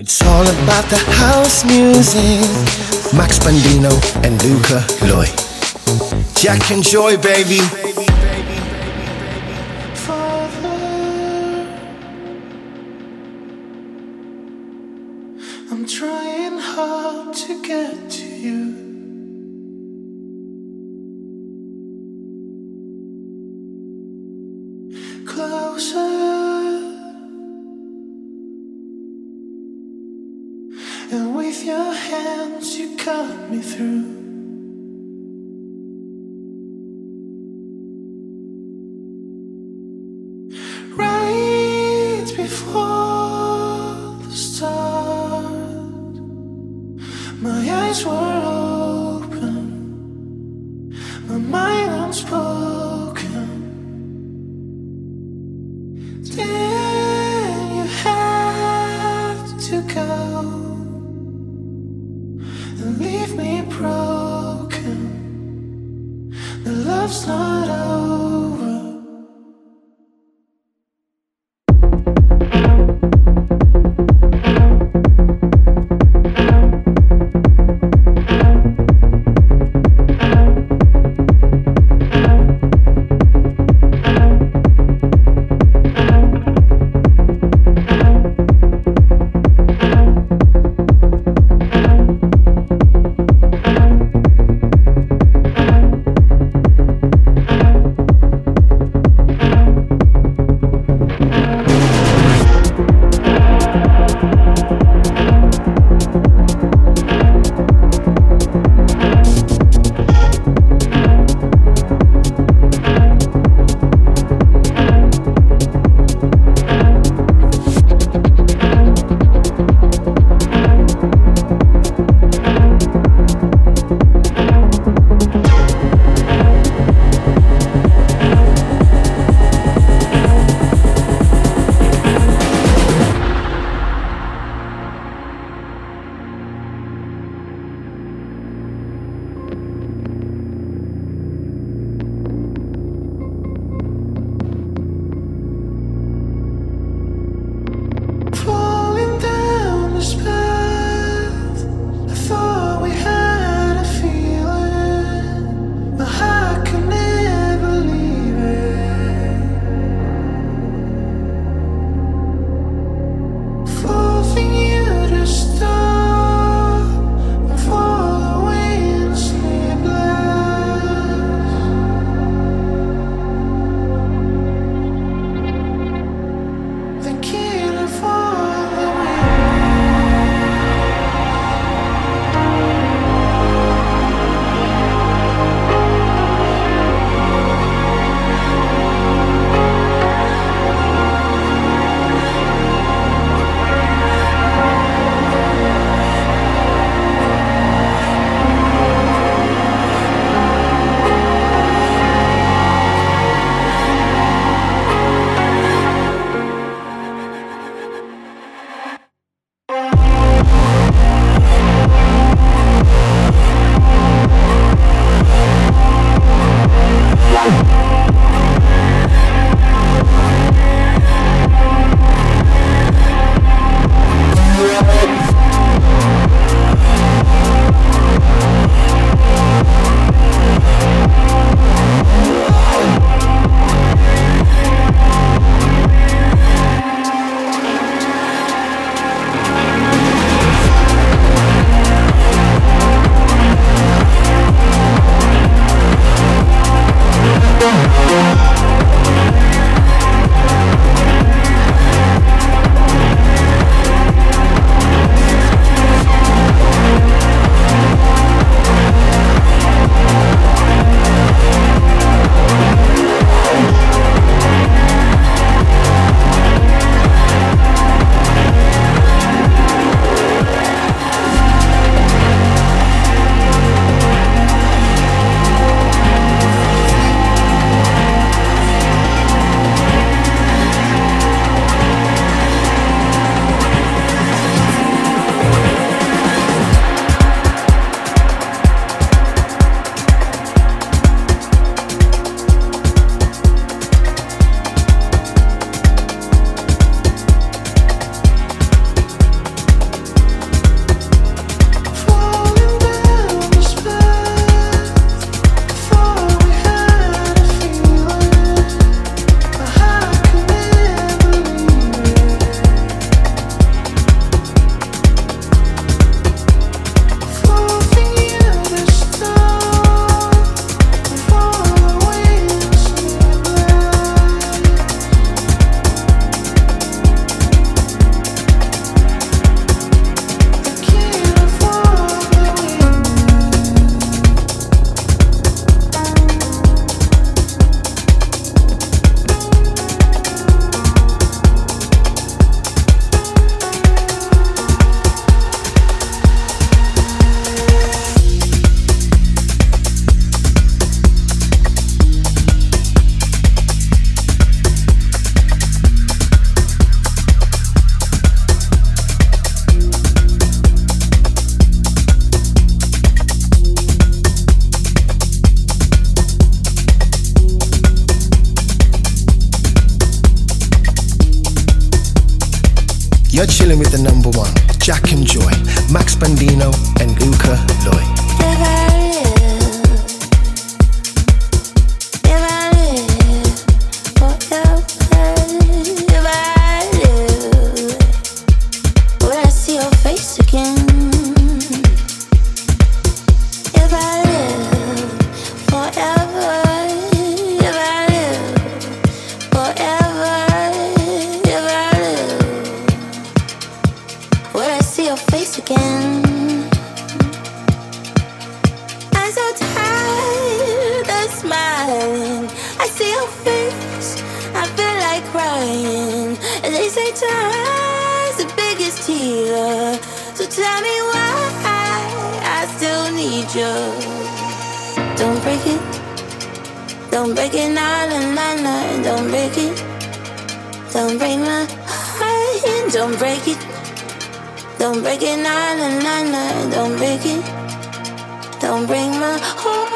It's all about the house music. Max Bandino and Luca Loy. Jack and Joy, baby. Don't break it, nine nine nine. nine. Don't break it. Don't break my heart.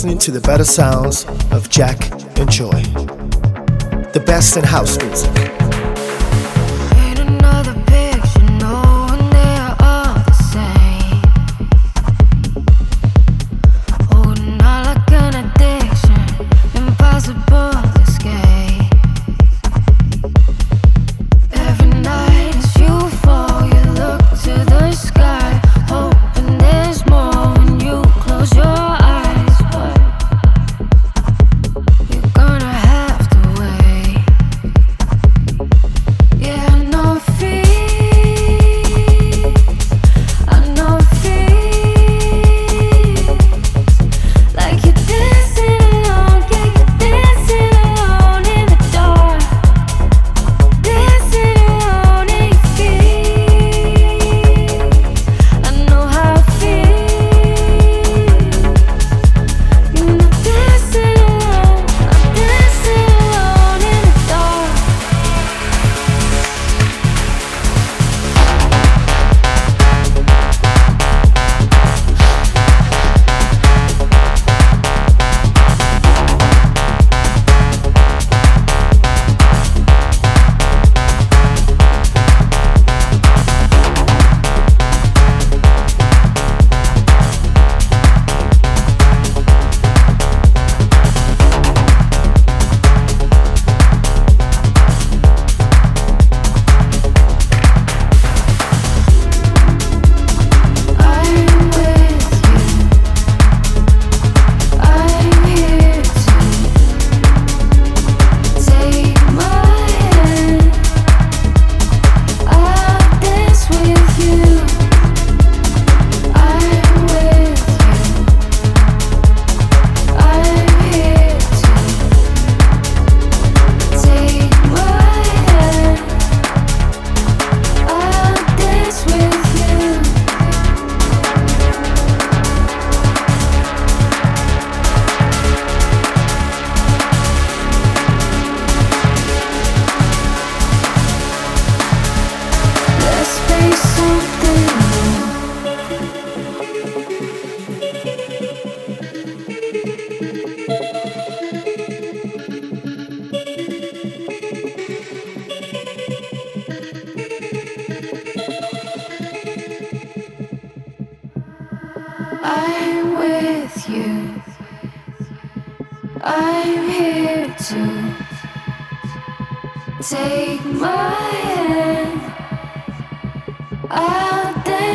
Listening to the better sounds of Jack and Joy. The best in house music.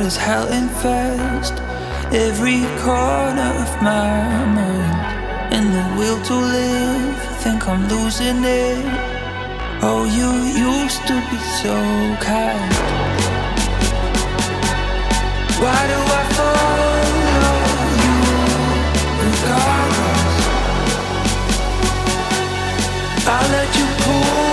why does hell infest every corner of my mind? And the will to live, think I'm losing it. Oh, you used to be so kind. Why do I follow you regardless? I let you pull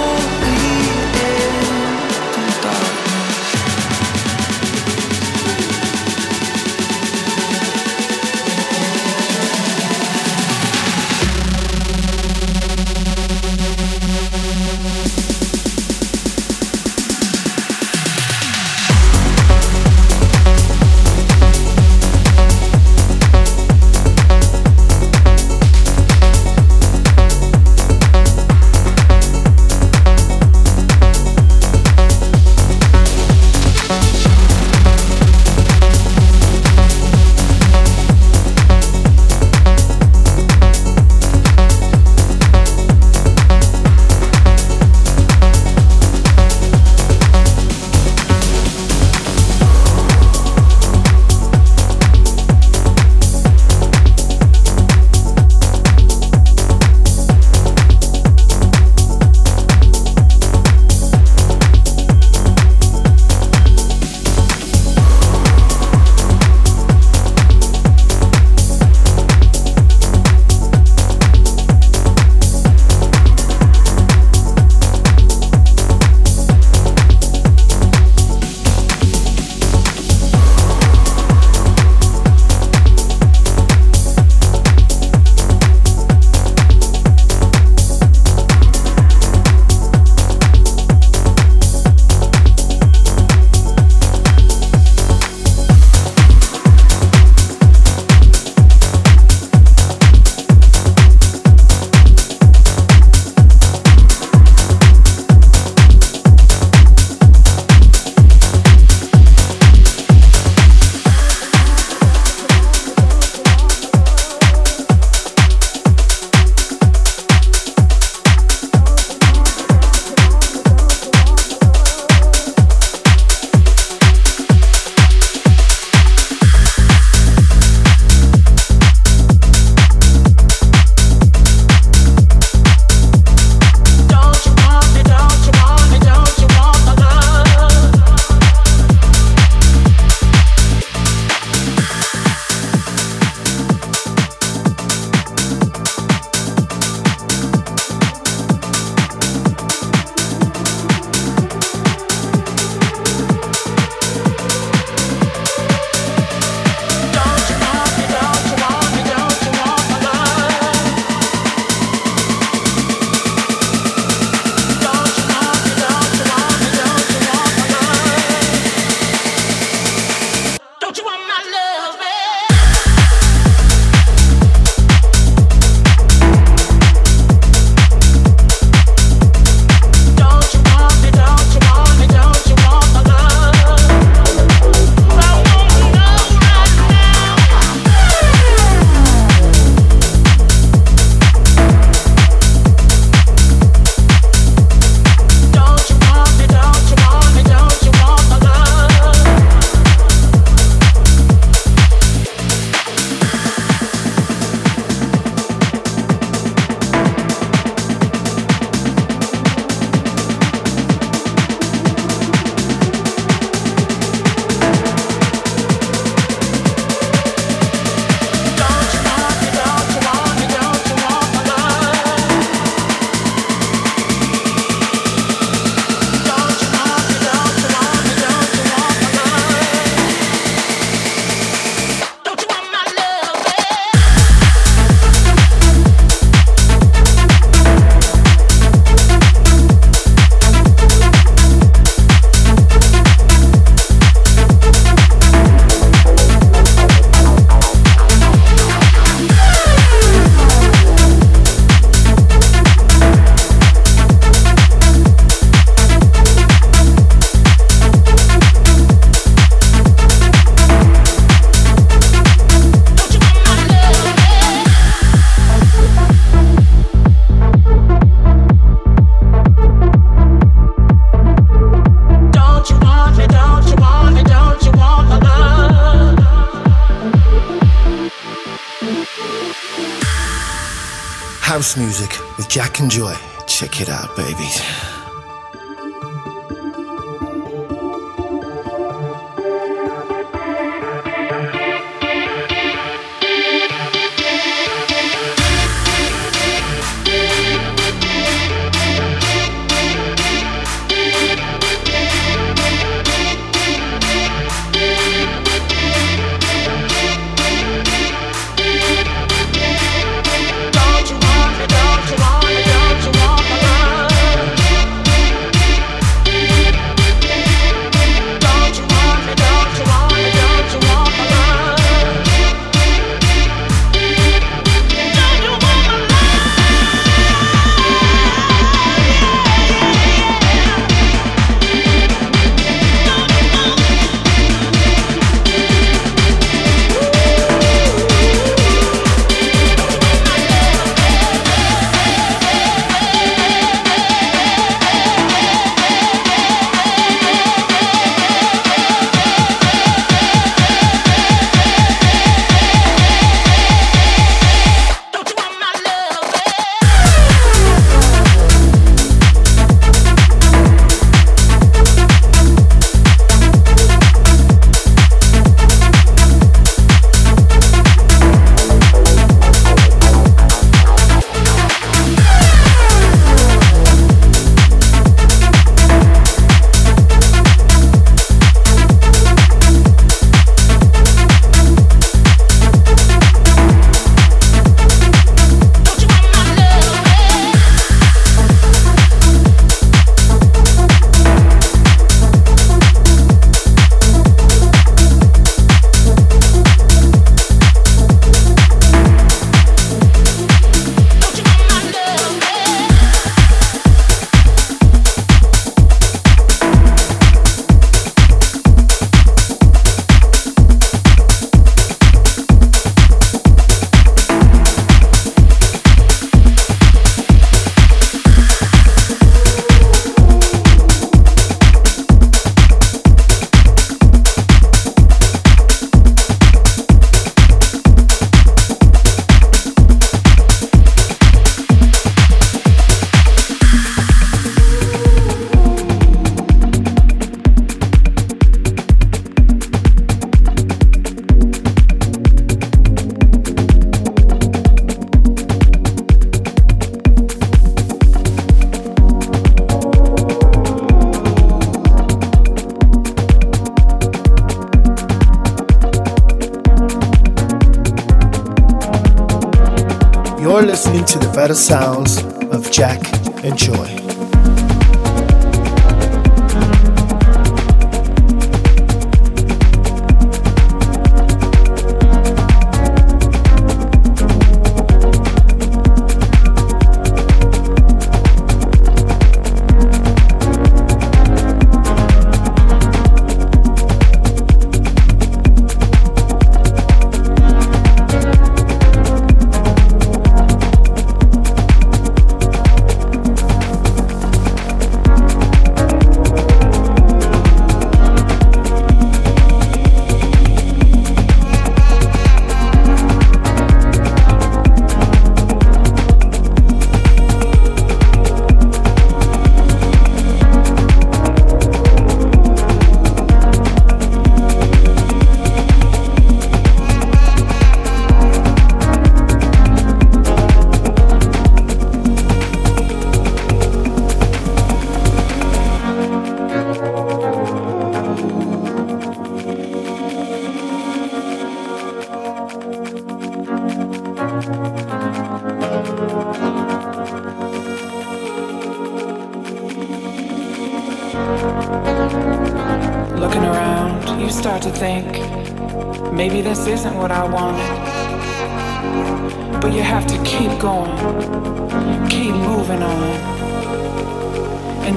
better sounds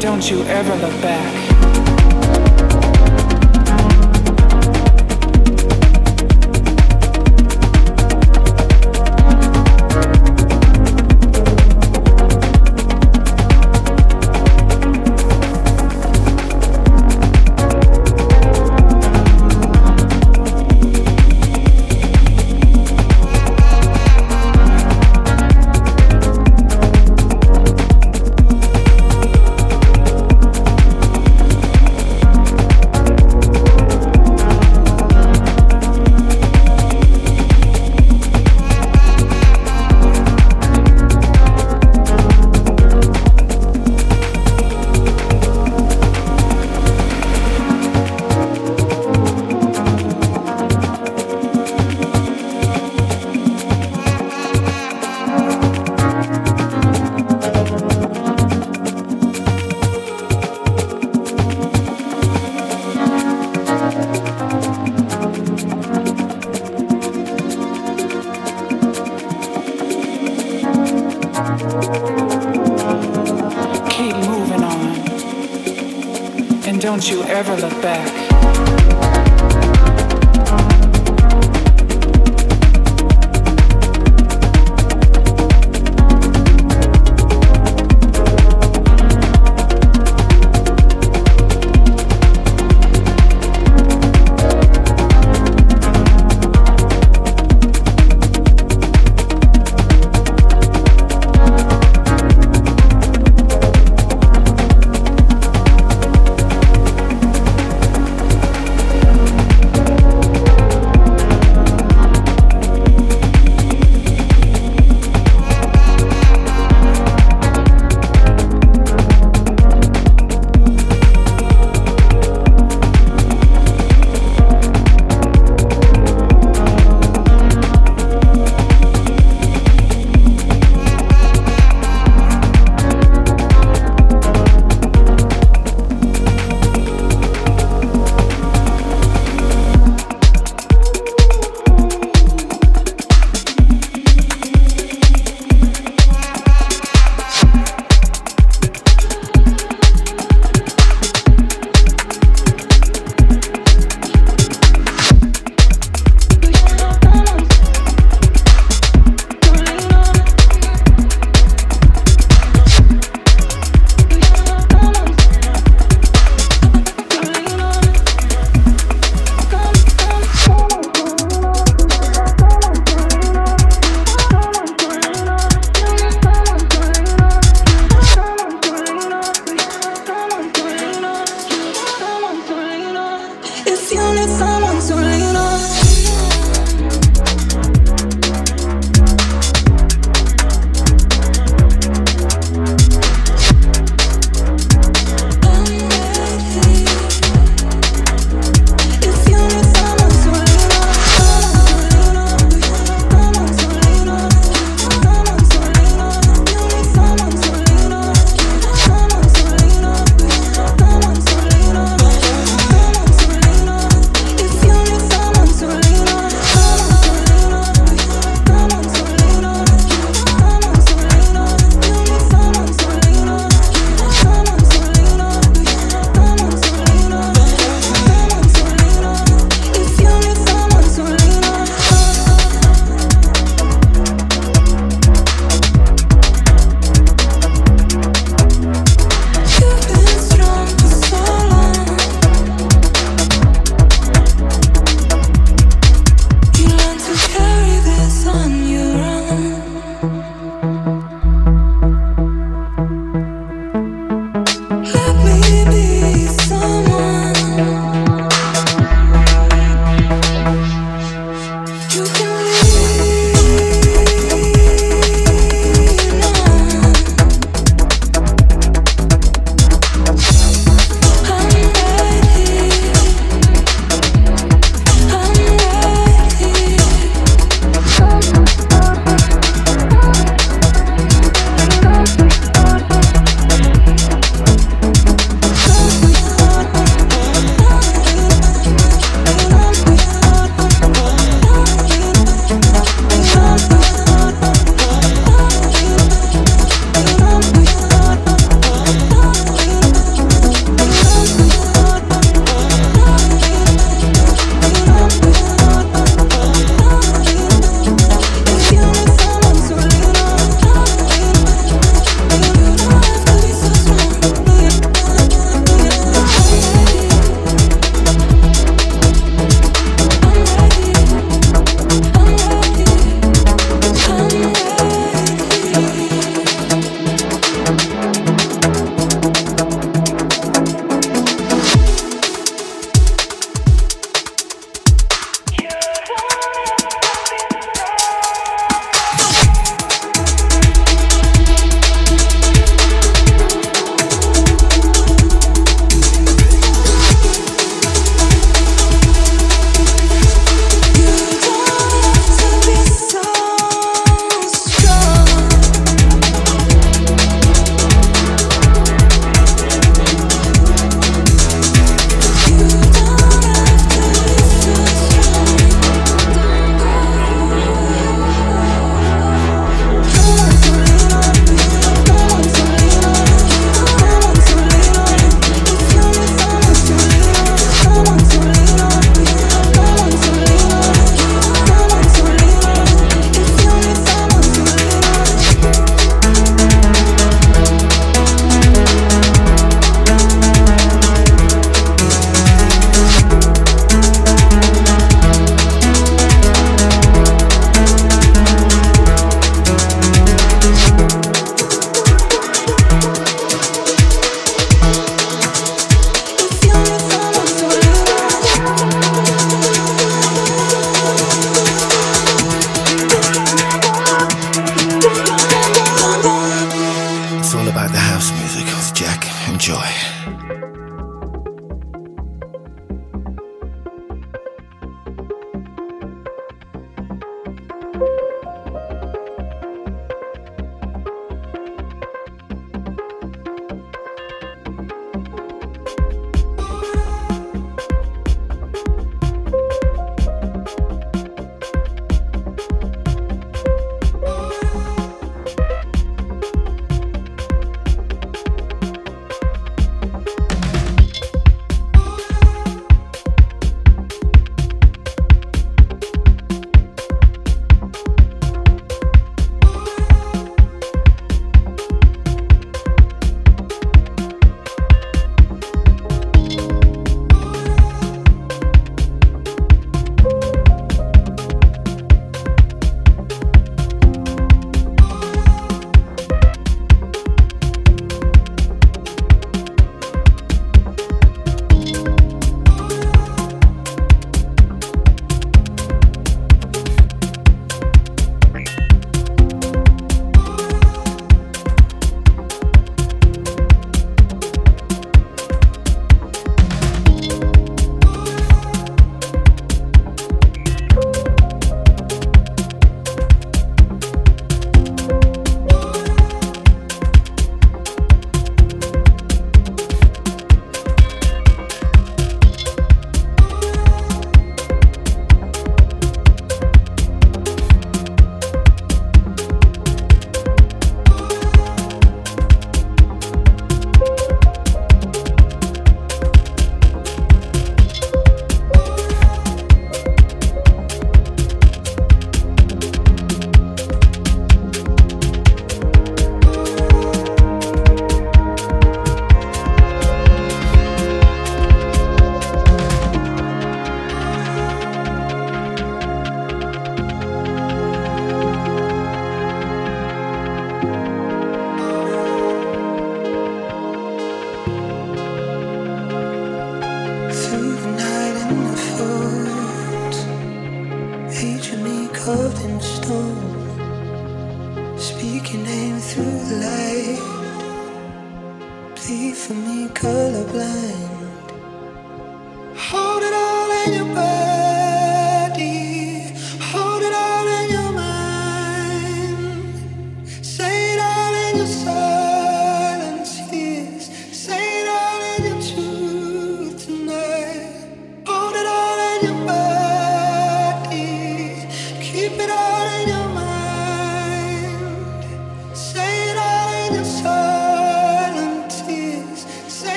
don't you ever look back. don't you ever look back. If you need unified.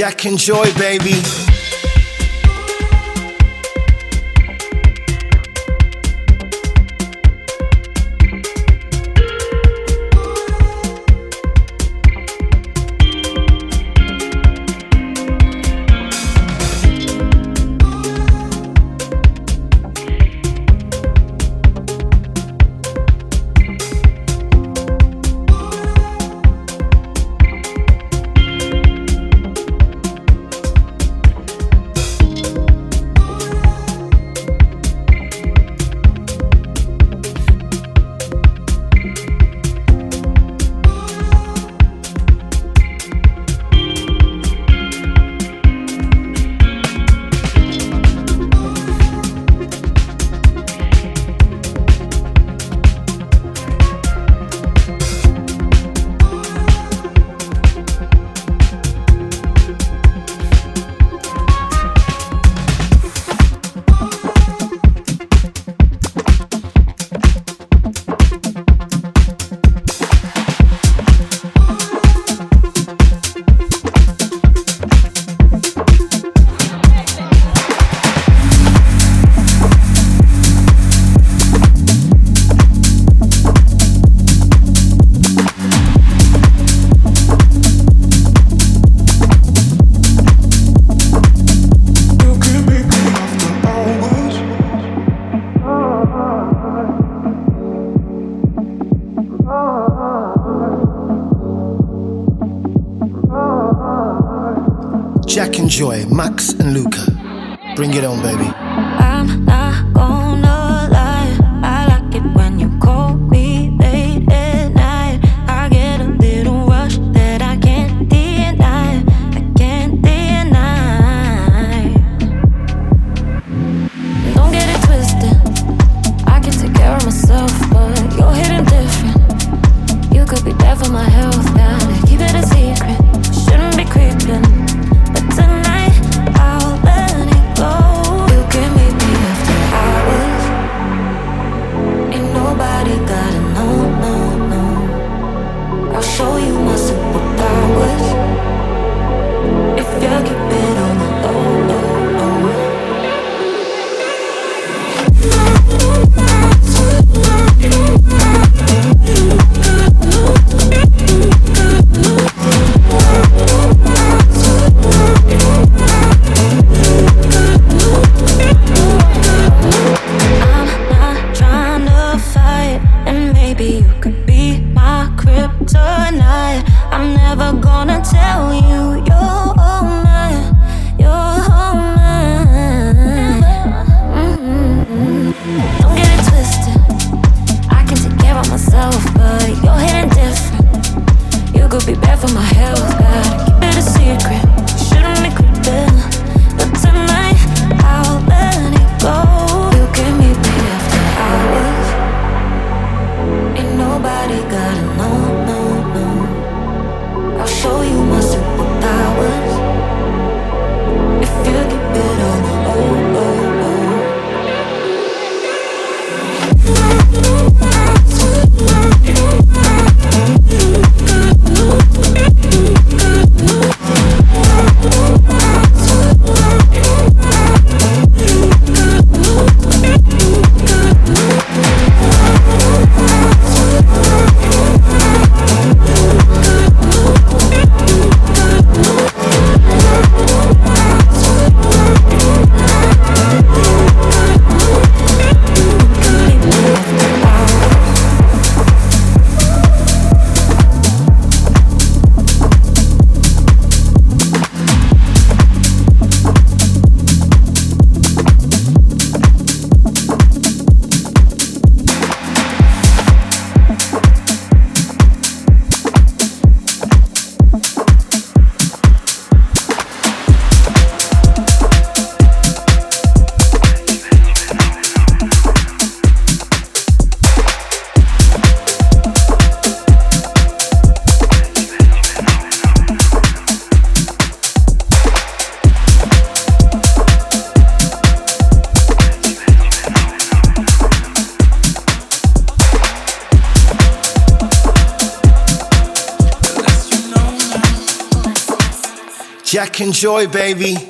Jack and Joy, baby. Jack and Joy, baby.